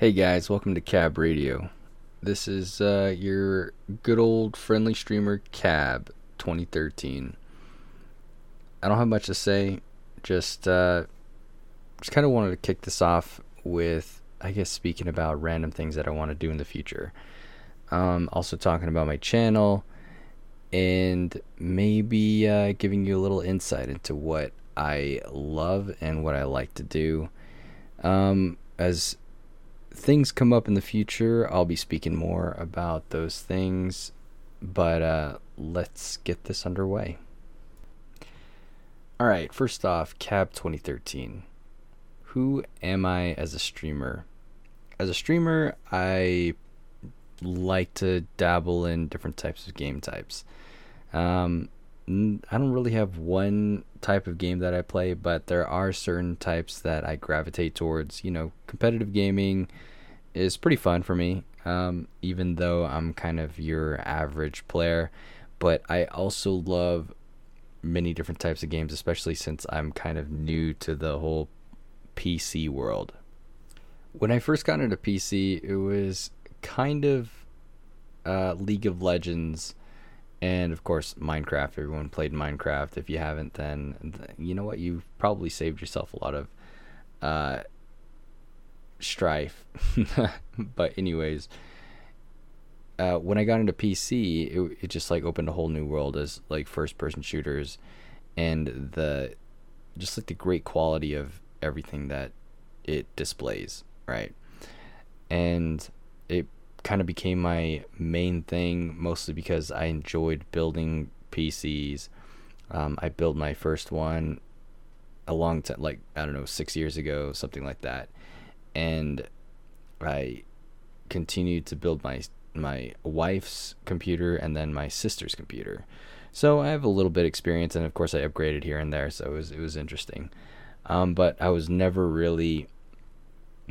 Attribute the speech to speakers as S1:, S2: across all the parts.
S1: Hey guys, welcome to Kabb Radio. This is uh, your good old friendly streamer Cab 2013. I don't have much to say, just uh, just kind of wanted to kick this off with, I guess, speaking about random things that I want to do in the future. Um, also talking about my channel, and maybe uh, giving you a little insight into what I love and what I like to do. Um, as things come up in the future, I'll be speaking more about those things. But uh, let's get this underway. All right, first off, kabb2013. Who am I as a streamer? As a streamer, I like to dabble in different types of game types. Um, I don't really have one type of game that I play, but there are certain types that I gravitate towards. You know, competitive gaming is pretty fun for me, um, even though I'm kind of your average player. But I also love many different types of games, especially since I'm kind of new to the whole PC world. When I first got into PC, it was kind of uh, League of Legends and of course Minecraft. Everyone played Minecraft. If you haven't, then you know what? You've probably saved yourself a lot of uh, strife. but anyways, uh, when I got into PC, it, it just like opened a whole new world as like first person shooters, and the just like the great quality of everything that it displays, right? And it kind of became my main thing, mostly because I enjoyed building PCs. Um, I built my first one a long time, like I don't know, six years ago, something like that, and I continued to build my my wife's computer and then my sister's computer. So I have a little bit experience, and of course I upgraded here and there, so it was it was interesting. Um, but I was never really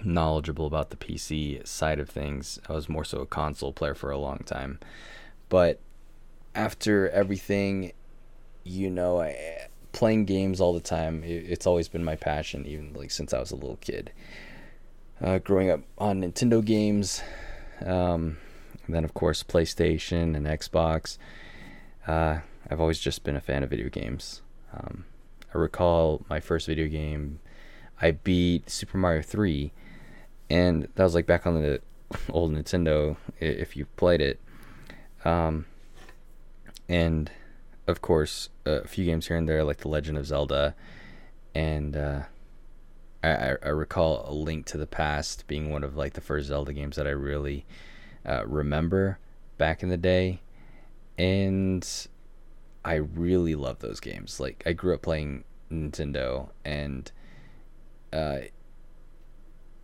S1: knowledgeable about the PC side of things. I was more so a console player for a long time. But after everything, you know, I, playing games all the time, it, it's always been my passion, even like since I was a little kid. Uh, growing up on Nintendo games, um, then of course PlayStation and Xbox. Uh, I've always just been a fan of video games. Um, I recall my first video game. I beat Super Mario 3 and that was like back on the old Nintendo if you played it. Um, and of course, a few games here and there, like The Legend of Zelda, and uh, I, I recall A Link to the Past being one of like the first Zelda games that I really uh, remember back in the day, and I really love those games. Like I grew up playing Nintendo, and uh,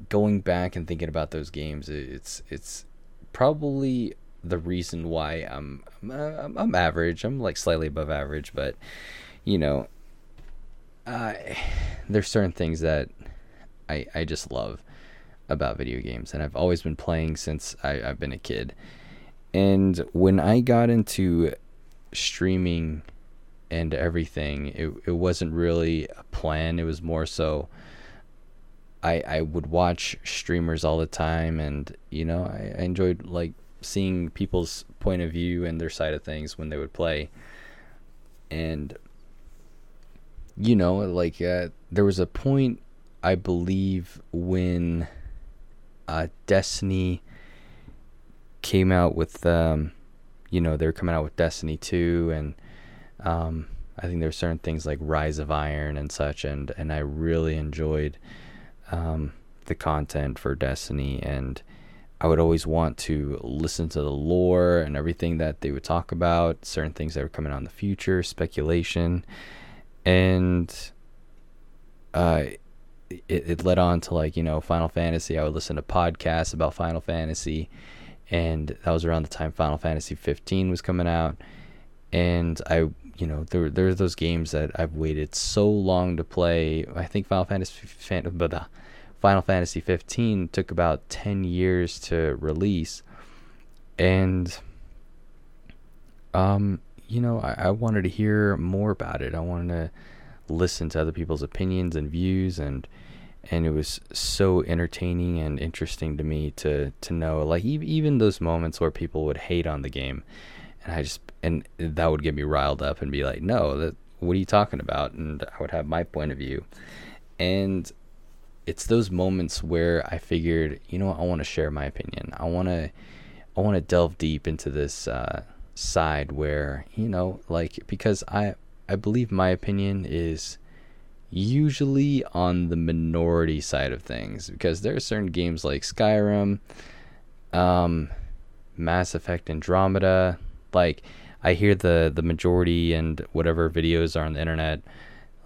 S1: going back and thinking about those games, it's it's probably the reason why I'm I'm, I'm average. I'm like slightly above average, but you know, uh, there's certain things that I I just love about video games, and I've always been playing since I, I've been a kid. And when I got into streaming and everything, it it wasn't really a plan. It was more so I I would watch streamers all the time, and you know I, I enjoyed like seeing people's point of view and their side of things when they would play, and you know like uh, there was a point I believe when uh, Destiny came out with um, you know they were coming out with Destiny two and um, I think there were certain things like Rise of Iron and such and and I really enjoyed um, the content for Destiny, and I would always want to listen to the lore and everything that they would talk about, certain things that were coming out in the future, speculation, and uh, it, it led on to like you know Final Fantasy. I would listen to podcasts about Final Fantasy, and that was around the time Final Fantasy 15 was coming out, and I you know there there are those games that I've waited so long to play. I think Final Fantasy Final Fantasy 15 took about 10 years to release, and um you know I, I wanted to hear more about it. I wanted to listen to other people's opinions and views and and it was so entertaining and interesting to me to to know like even those moments where people would hate on the game and I just and that would get me riled up and be like no that what are you talking about? And I would have my point of view. And it's those moments where I figured you know what, I want to share my opinion. I want to I want to delve deep into this uh, side where you know like because I I believe my opinion is usually on the minority side of things. Because there are certain games like Skyrim, um, Mass Effect Andromeda. Like I hear the the majority and whatever videos are on the internet,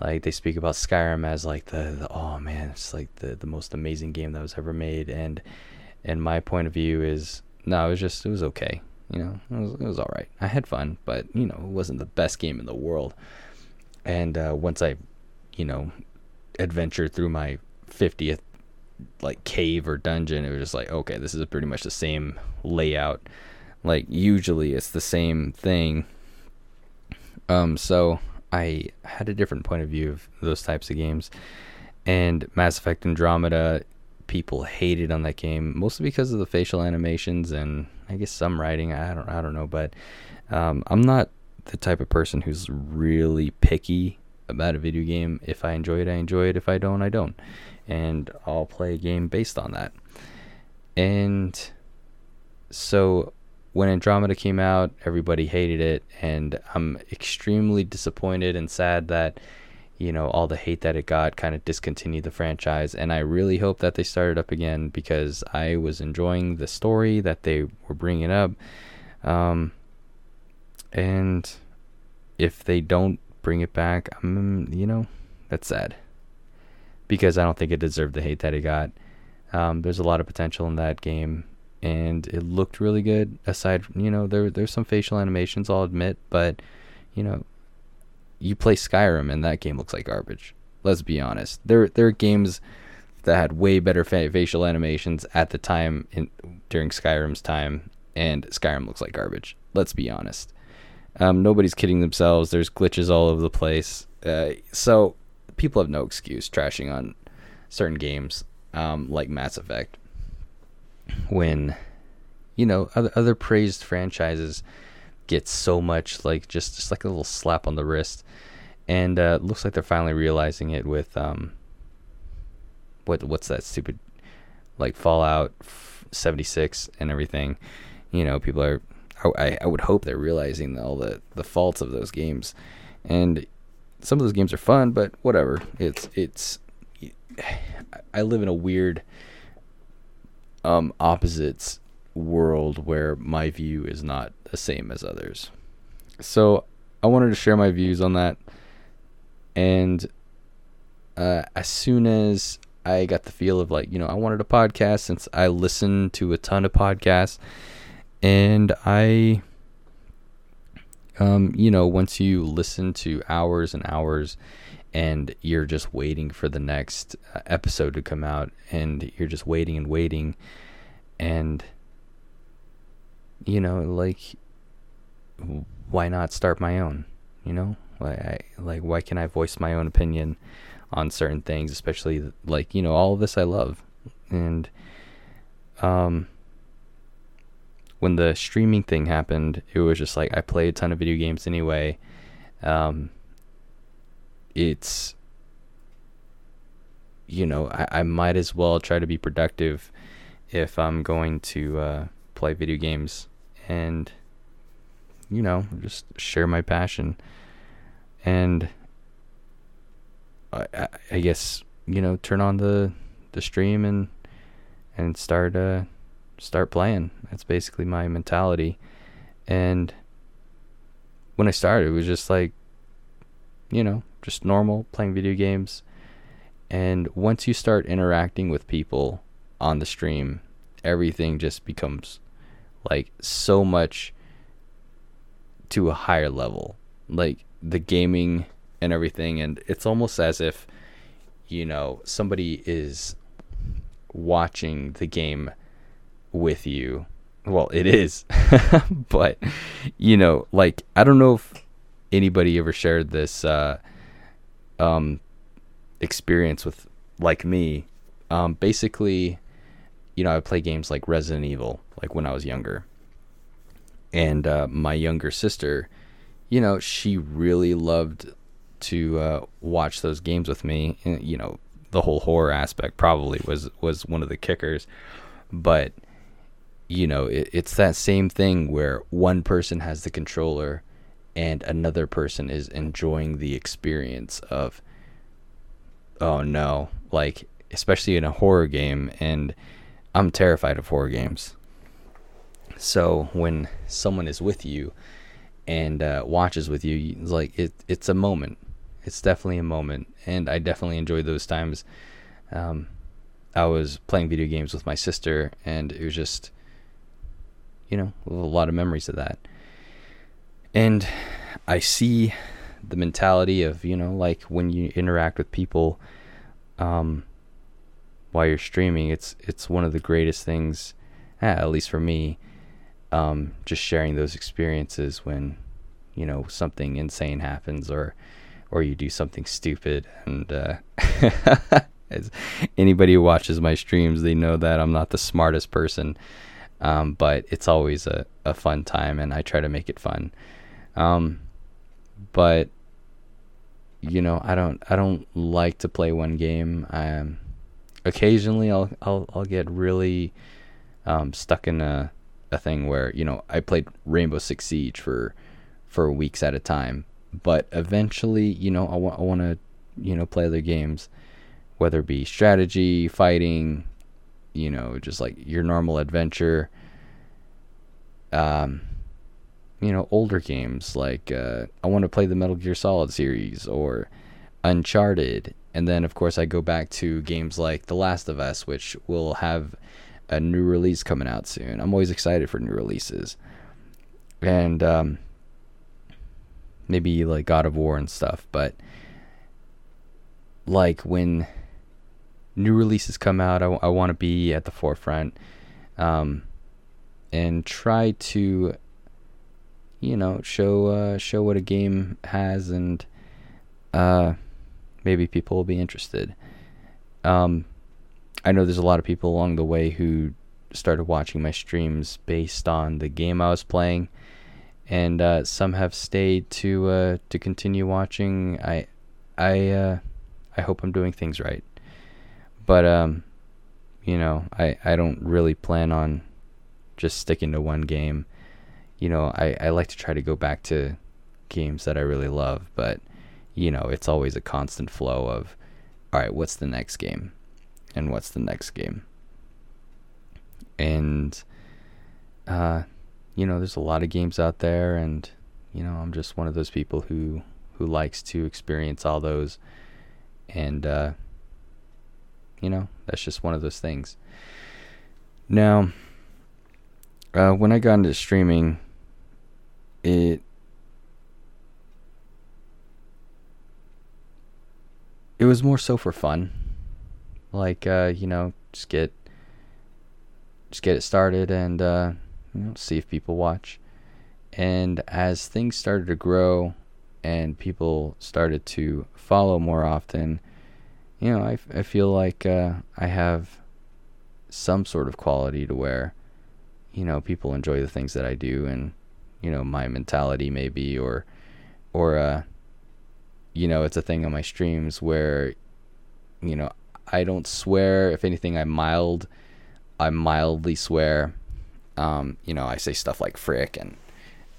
S1: like they speak about Skyrim as like the, the oh man, it's like the the most amazing game that was ever made. And and my point of view is no, it was just it was okay. You know, it was it was all right. I had fun, but you know, it wasn't the best game in the world. And uh, once I you know, adventure through my 50th like cave or dungeon, it was just like, okay, this is pretty much the same layout. Like usually it's the same thing. Um, so I had a different point of view of those types of games. And Mass Effect Andromeda, people hated on that game mostly because of the facial animations and I guess some writing. I don't, I don't know, but um, I'm not the type of person who's really picky about a video game. If I enjoy it, I enjoy it. If I don't, I don't. And I'll play a game based on that. And so when Andromeda came out, everybody hated it. And I'm extremely disappointed and sad that, you know, all the hate that it got kind of discontinued the franchise. And I really hope that they started up again because I was enjoying the story that they were bringing up. Um, and if they don't bring it back, um, you know, that's sad because I don't think it deserved the hate that it got. Um, there's a lot of potential in that game, and it looked really good. Aside, you know, there there's some facial animations, I'll admit, but you know, you play Skyrim and that game looks like garbage. Let's be honest. There there are games that had way better fa- facial animations at the time in during Skyrim's time, and Skyrim looks like garbage. Let's be honest. Um, nobody's kidding themselves. There's glitches all over the place. Uh, so people have no excuse trashing on certain games um, like Mass Effect when you know other, other praised franchises get so much like just just like a little slap on the wrist and uh, looks like they're finally realizing it with um what what's that stupid like Fallout 76 and everything you know people are I, I would hope they're realizing all the, the faults of those games. And some of those games are fun, but whatever. It's it's I live in a weird um opposites world where my view is not the same as others. So I wanted to share my views on that. And uh, as soon as I got the feel of like, you know, I wanted a podcast since I listen to a ton of podcasts and I, um, you know, once you listen to hours and hours, and you're just waiting for the next uh, episode to come out, and you're just waiting and waiting, and you know, like, why not start my own? You know, like, I, like, why can't I voice my own opinion on certain things, especially like, you know, all of this I love, and um when the streaming thing happened, it was just like I play a ton of video games anyway. Um, it's you know I, I might as well try to be productive if I'm going to uh, play video games and you know just share my passion and I, I, I guess you know turn on the the stream and and start uh start playing. That's basically my mentality. And when I started, it was just like, you know, just normal playing video games. And once you start interacting with people on the stream, everything just becomes like so much to a higher level. Like the gaming and everything. And it's almost as if, you know, somebody is watching the game with you. Well, it is. but you know, like I don't know if anybody ever shared this uh um experience with like me Um, basically, you know, I play games like Resident Evil, like when I was younger. And uh, my younger sister, you know, she really loved to uh, watch those games with me. And, you know, the whole horror aspect probably was was one of the kickers, but you know, it, it's that same thing where one person has the controller and another person is enjoying the experience of oh no, like especially in a horror game and I'm terrified of horror games. So when someone is with you and uh, watches with you, like it, it's a moment. It's definitely a moment, and I definitely enjoyed those times. Um, I was playing video games with my sister, and it was just, you know, a lot of memories of that. And I see the mentality of, you know, like when you interact with people, um, while you're streaming, it's it's one of the greatest things, at least for me. Um, just sharing those experiences when, you know, something insane happens or, or you do something stupid. And uh, as anybody who watches my streams, they know that I'm not the smartest person, um, but it's always a, a fun time, and I try to make it fun. Um, but you know, I don't I don't like to play one game. Um, occasionally I'll I'll I'll get really um, stuck in a a thing where you know I played Rainbow Six Siege for for weeks at a time, but eventually you know I want I want to you know play other games, whether it be strategy, fighting, you know just like your normal adventure. Um, you know older games like uh, I want to play the Metal Gear Solid series or Uncharted and then, of course, I go back to games like The Last of Us, which will have a new release coming out soon. I'm always excited for new releases. And um, maybe like God of War and stuff. But like when new releases come out, I want to be at the forefront um, and try to, you know, show uh, show what a game has and. Uh, maybe people will be interested. Um, I know there's a lot of people along the way who started watching my streams based on the game I was playing, and uh, some have stayed to uh, to continue watching. I I uh, I hope I'm doing things right, but um, you know, I I don't really plan on just sticking to one game. You know, I I like to try to go back to games that I really love, but you know, it's always a constant flow of, all right, what's the next game? And what's the next game? And, uh, you know, there's a lot of games out there, and, you know, I'm just one of those people who, who likes to experience all those. And, uh, you know, that's just one of those things. Now, uh, when I got into streaming, it it was more so for fun. Like uh, you know, just get just get it started and uh, you know, see if people watch. And as things started to grow and people started to follow more often, you know, I, I feel like uh, I have some sort of quality to where, you know, people enjoy the things that I do and, you know, my mentality maybe or, or, uh, you know, it's a thing on my streams where, you know, I don't swear. If anything, I mild, I mildly swear. Um, you know, I say stuff like frick and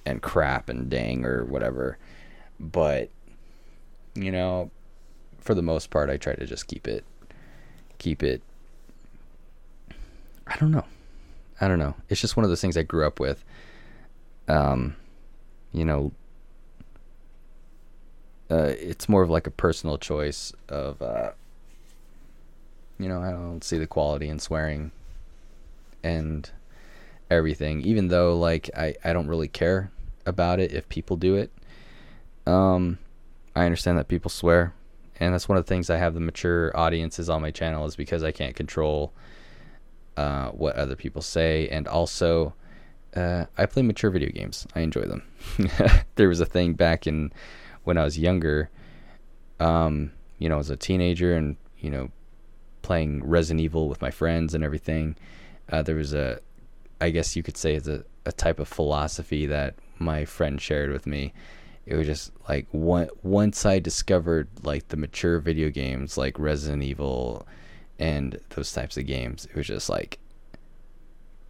S1: and crap and dang or whatever, but you know, for the most part, I try to just keep it, keep it. I don't know, I don't know. It's just one of those things I grew up with. Um, you know, uh, it's more of like a personal choice of uh, you know I don't see the quality in swearing and everything even though like I, I don't really care about it if people do it. Um I understand that people swear and that's one of the things I have the mature audiences on my channel is because I can't control uh, what other people say. And also uh, I play mature video games I enjoy them there was a thing back in when I was younger, um, you know, as a teenager and, you know, playing Resident Evil with my friends and everything, uh, there was a, I guess you could say it's a, a type of philosophy that my friend shared with me. It was just like one, once I discovered like the mature video games like Resident Evil and those types of games, it was just like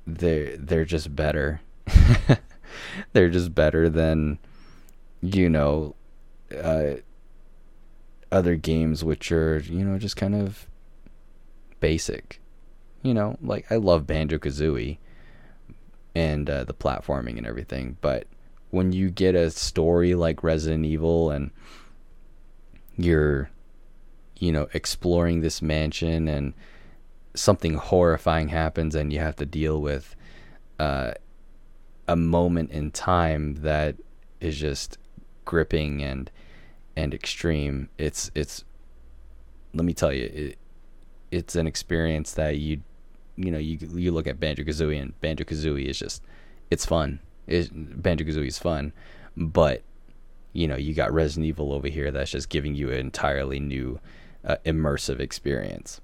S1: they're they're just better. they're just better than you know uh, other games which are you know just kind of basic. You know, like I love Banjo Kazooie and uh, the platforming and everything, but when you get a story like Resident Evil and you're you know exploring this mansion and something horrifying happens and you have to deal with uh, a moment in time that is just gripping and and extreme. It's it's let me tell you, it, it's an experience that you you know you you look at Banjo Kazooie and Banjo Kazooie is just it's fun. Banjo Kazooie is fun, but you know you got Resident Evil over here that's just giving you an entirely new uh, immersive experience.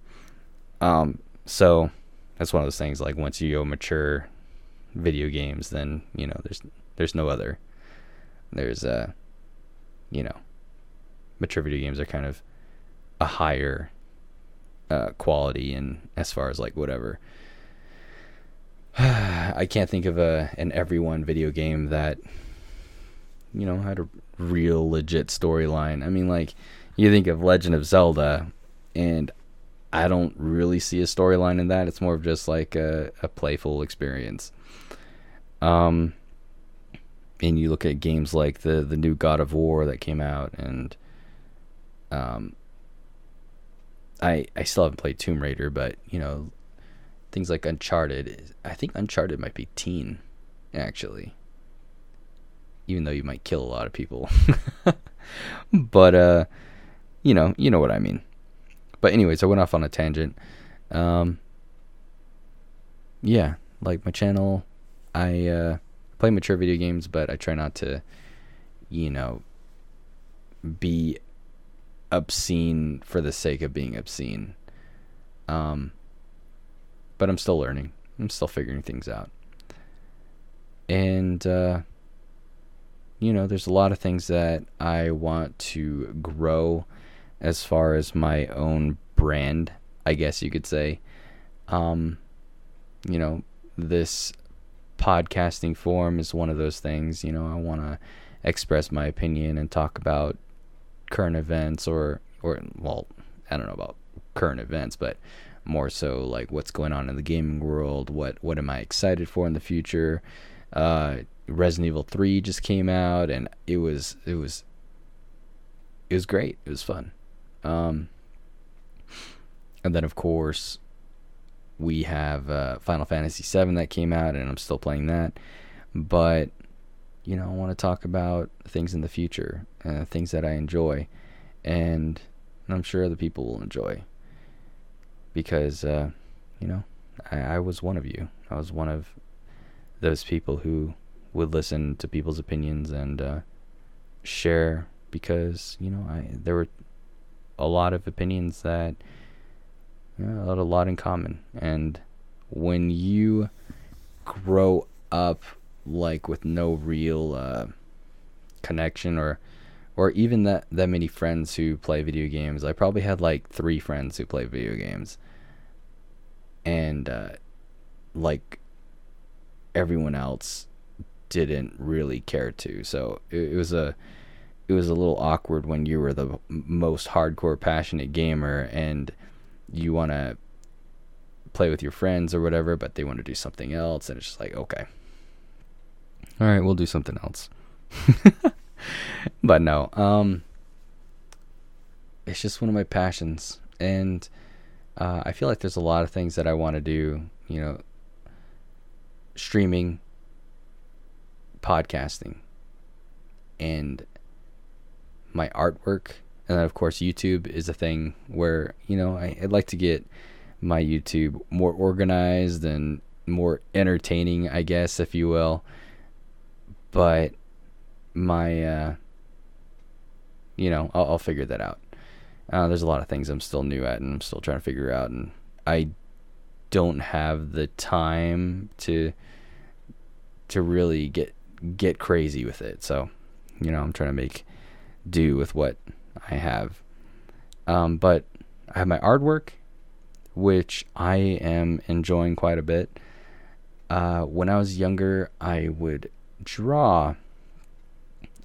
S1: Um, so that's one of those things. Like once you go mature video games, then you know there's there's no other. There's uh, you know, mature video games are kind of a higher uh, quality and as far as like whatever. I can't think of a an everyone video game that you know had a real legit storyline. I mean, like you think of Legend of Zelda, and I don't really see a storyline in that. It's more of just like a, a playful experience. Um, and you look at games like the the new God of War that came out, and um, I I still haven't played Tomb Raider, but you know, things like Uncharted. I think Uncharted might be teen, actually. Even though you might kill a lot of people, but uh, you know, you know what I mean. But anyways, I went off on a tangent. Um, yeah, like my channel, I uh, play mature video games, but I try not to, you know, be obscene for the sake of being obscene. Um, but I'm still learning. I'm still figuring things out. And, uh, you know, there's a lot of things that I want to grow as far as my own brand, I guess you could say. Um, you know, this podcasting form is one of those things. You know, I want to express my opinion and talk about current events or, or, well, I don't know about current events, but more so like what's going on in the gaming world. What, what am I excited for in the future? Uh, Resident Evil 3 just came out and it was, it was, it was great. It was fun. Um, and then, of course, we have uh, Final Fantasy VII that came out, and I'm still playing that. But, you know, I want to talk about things in the future, uh, things that I enjoy, and I'm sure other people will enjoy. Because, uh, you know, I, I was one of you. I was one of those people who would listen to people's opinions and uh, share because, you know, I there were a lot of opinions that you know, a lot in common. And when you grow up like with no real uh, connection or or even that that many friends who play video games, I probably had like three friends who play video games, and uh, like everyone else didn't really care to. So it, it was a it was a little awkward when you were the most hardcore passionate gamer and you want to play with your friends or whatever but they want to do something else and it's just like okay. All right we'll do something else. But no um it's just one of my passions and uh, i feel like there's a lot of things that i want to do you know streaming podcasting and my artwork. And then, of course, YouTube is a thing where, you know, I, would like to get my YouTube more organized and more entertaining, I guess, if you will. But my, uh, you know, I'll, I'll figure that out. Uh, there's a lot of things I'm still new at and I'm still trying to figure out, and I don't have the time to to really get get crazy with it. So, you know, I'm trying to make do with what I have. Um, but I have my artwork, which I am enjoying quite a bit. Uh, when I was younger, I would draw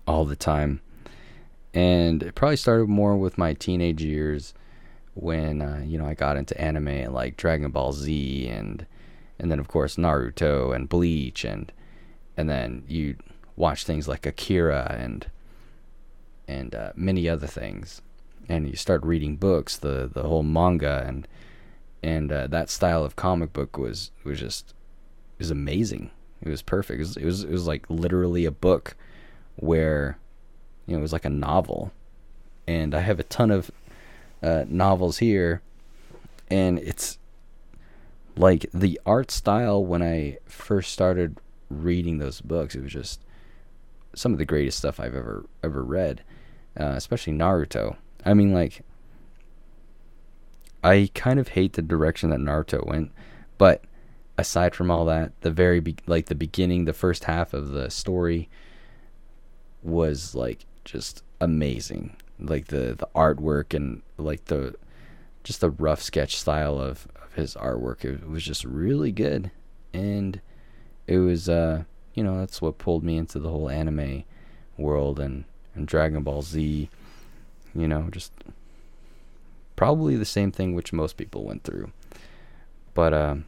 S1: all the time. And it probably started more with my teenage years when uh, you know I got into anime and like Dragon Ball Z and and then of course Naruto and Bleach and and then you watch things like Akira and and uh, many other things. And you start reading books the the whole manga and and uh, that style of comic book was was just was amazing. It was perfect. It was, it was it was like literally a book where you know it was like a novel. And I have a ton of uh, novels here, and it's like the art style when I first started reading those books. It was just some of the greatest stuff I've ever ever read, uh, especially Naruto. I mean, like, I kind of hate the direction that Naruto went, but aside from all that, the very be- like the beginning, the first half of the story was like just amazing like the the artwork and like the just the rough sketch style of, of his artwork. It was just really good, and it was uh you know that's what pulled me into the whole anime world and and Dragon Ball Z. You know, just probably the same thing which most people went through. But um,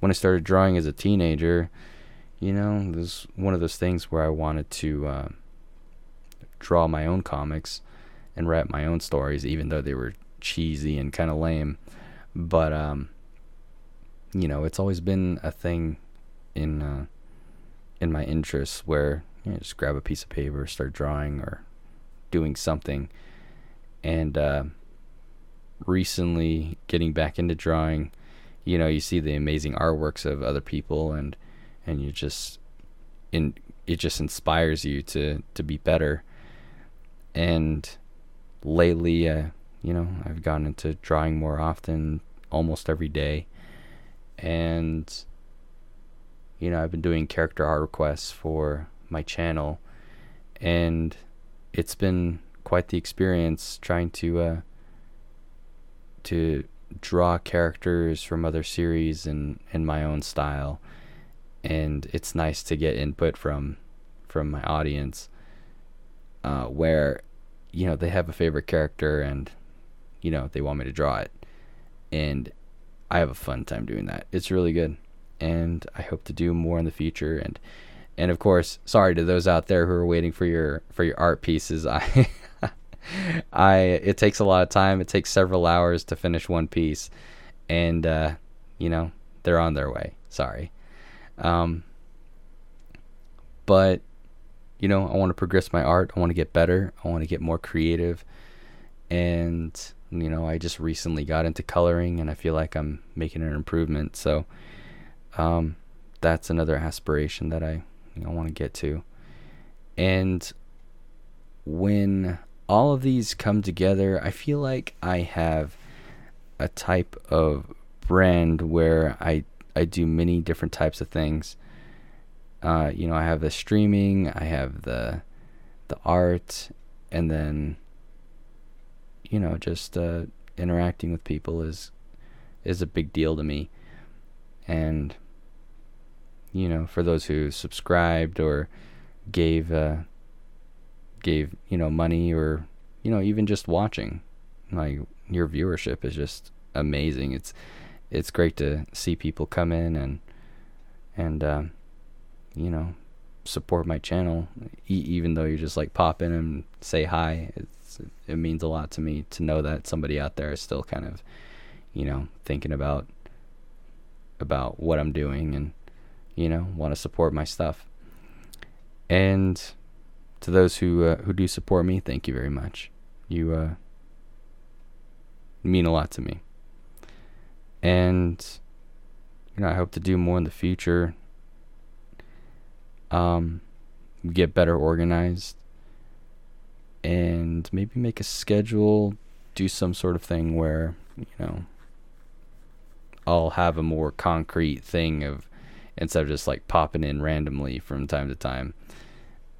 S1: when I started drawing as a teenager, you know, was one of those things where I wanted to. Uh, draw my own comics and write my own stories, even though they were cheesy and kind of lame. But um, you know, it's always been a thing in uh, in my interests where you know, just grab a piece of paper, start drawing or doing something. And uh, recently, getting back into drawing, you know, you see the amazing artworks of other people, and and you just in it just inspires you to to be better and lately, uh, you know, I've gotten into drawing more often, almost every day, and you know, I've been doing character art requests for my channel, and it's been quite the experience trying to uh, to draw characters from other series and in my own style and it's nice to get input from from my audience uh, where you know they have a favorite character and you know they want me to draw it and i have a fun time doing that. It's really good and i hope to do more in the future and and of course sorry to those out there who are waiting for your for your art pieces i i it takes a lot of time it takes several hours to finish one piece and uh you know they're on their way sorry um but you know, I want to progress my art. I want to get better. I want to get more creative. And, you know, I just recently got into coloring and I feel like I'm making an improvement. So, um, that's another aspiration that I you know, want to get to. And when all of these come together, I feel like I have a type of brand where I I do many different types of things uh, you know, I have the streaming, I have the the art, and then you know, just uh, interacting with people is is a big deal to me. And you know, for those who subscribed or gave uh, gave you know money or you know even just watching, like your viewership is just amazing. It's it's great to see people come in and and um, you know, support my channel, e- even though you just like pop in and say hi. It's, it means a lot to me to know that somebody out there is still kind of, you know, thinking about about what I'm doing and you know want to support my stuff. And to those who uh, who do support me, thank you very much. You uh, mean a lot to me. And you know, I hope to do more in the future um, get better organized, and maybe make a schedule do some sort of thing where you know I'll have a more concrete thing of instead of just like popping in randomly from time to time.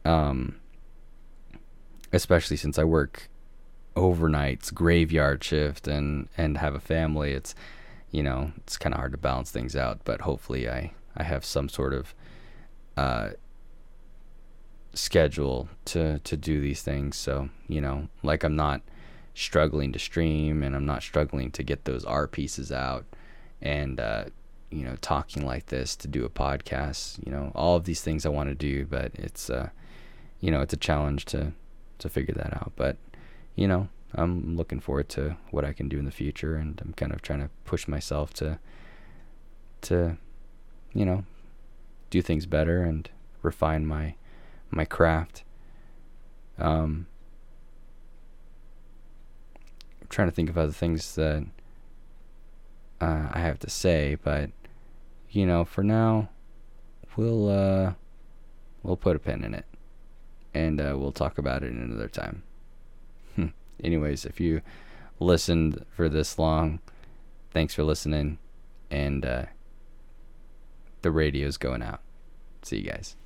S1: Um, especially since I work overnights, graveyard shift, and and have a family, it's you know it's kind of hard to balance things out. But hopefully, I I have some sort of uh, schedule to to do these things. So you know, like I'm not struggling to stream, and I'm not struggling to get those art pieces out, and uh, you know, talking like this to do a podcast. You know, all of these things I want to do, but it's uh, you know, it's a challenge to to figure that out. But you know, I'm looking forward to what I can do in the future, and I'm kind of trying to push myself to to you know do things better and refine my my craft. Um, I'm trying to think of other things that uh, I have to say, but you know, for now, we'll uh, we'll put a pin in it, and uh, we'll talk about it another time. Hmm. Anyways, if you listened for this long, thanks for listening, and uh, the radio's going out. See you guys.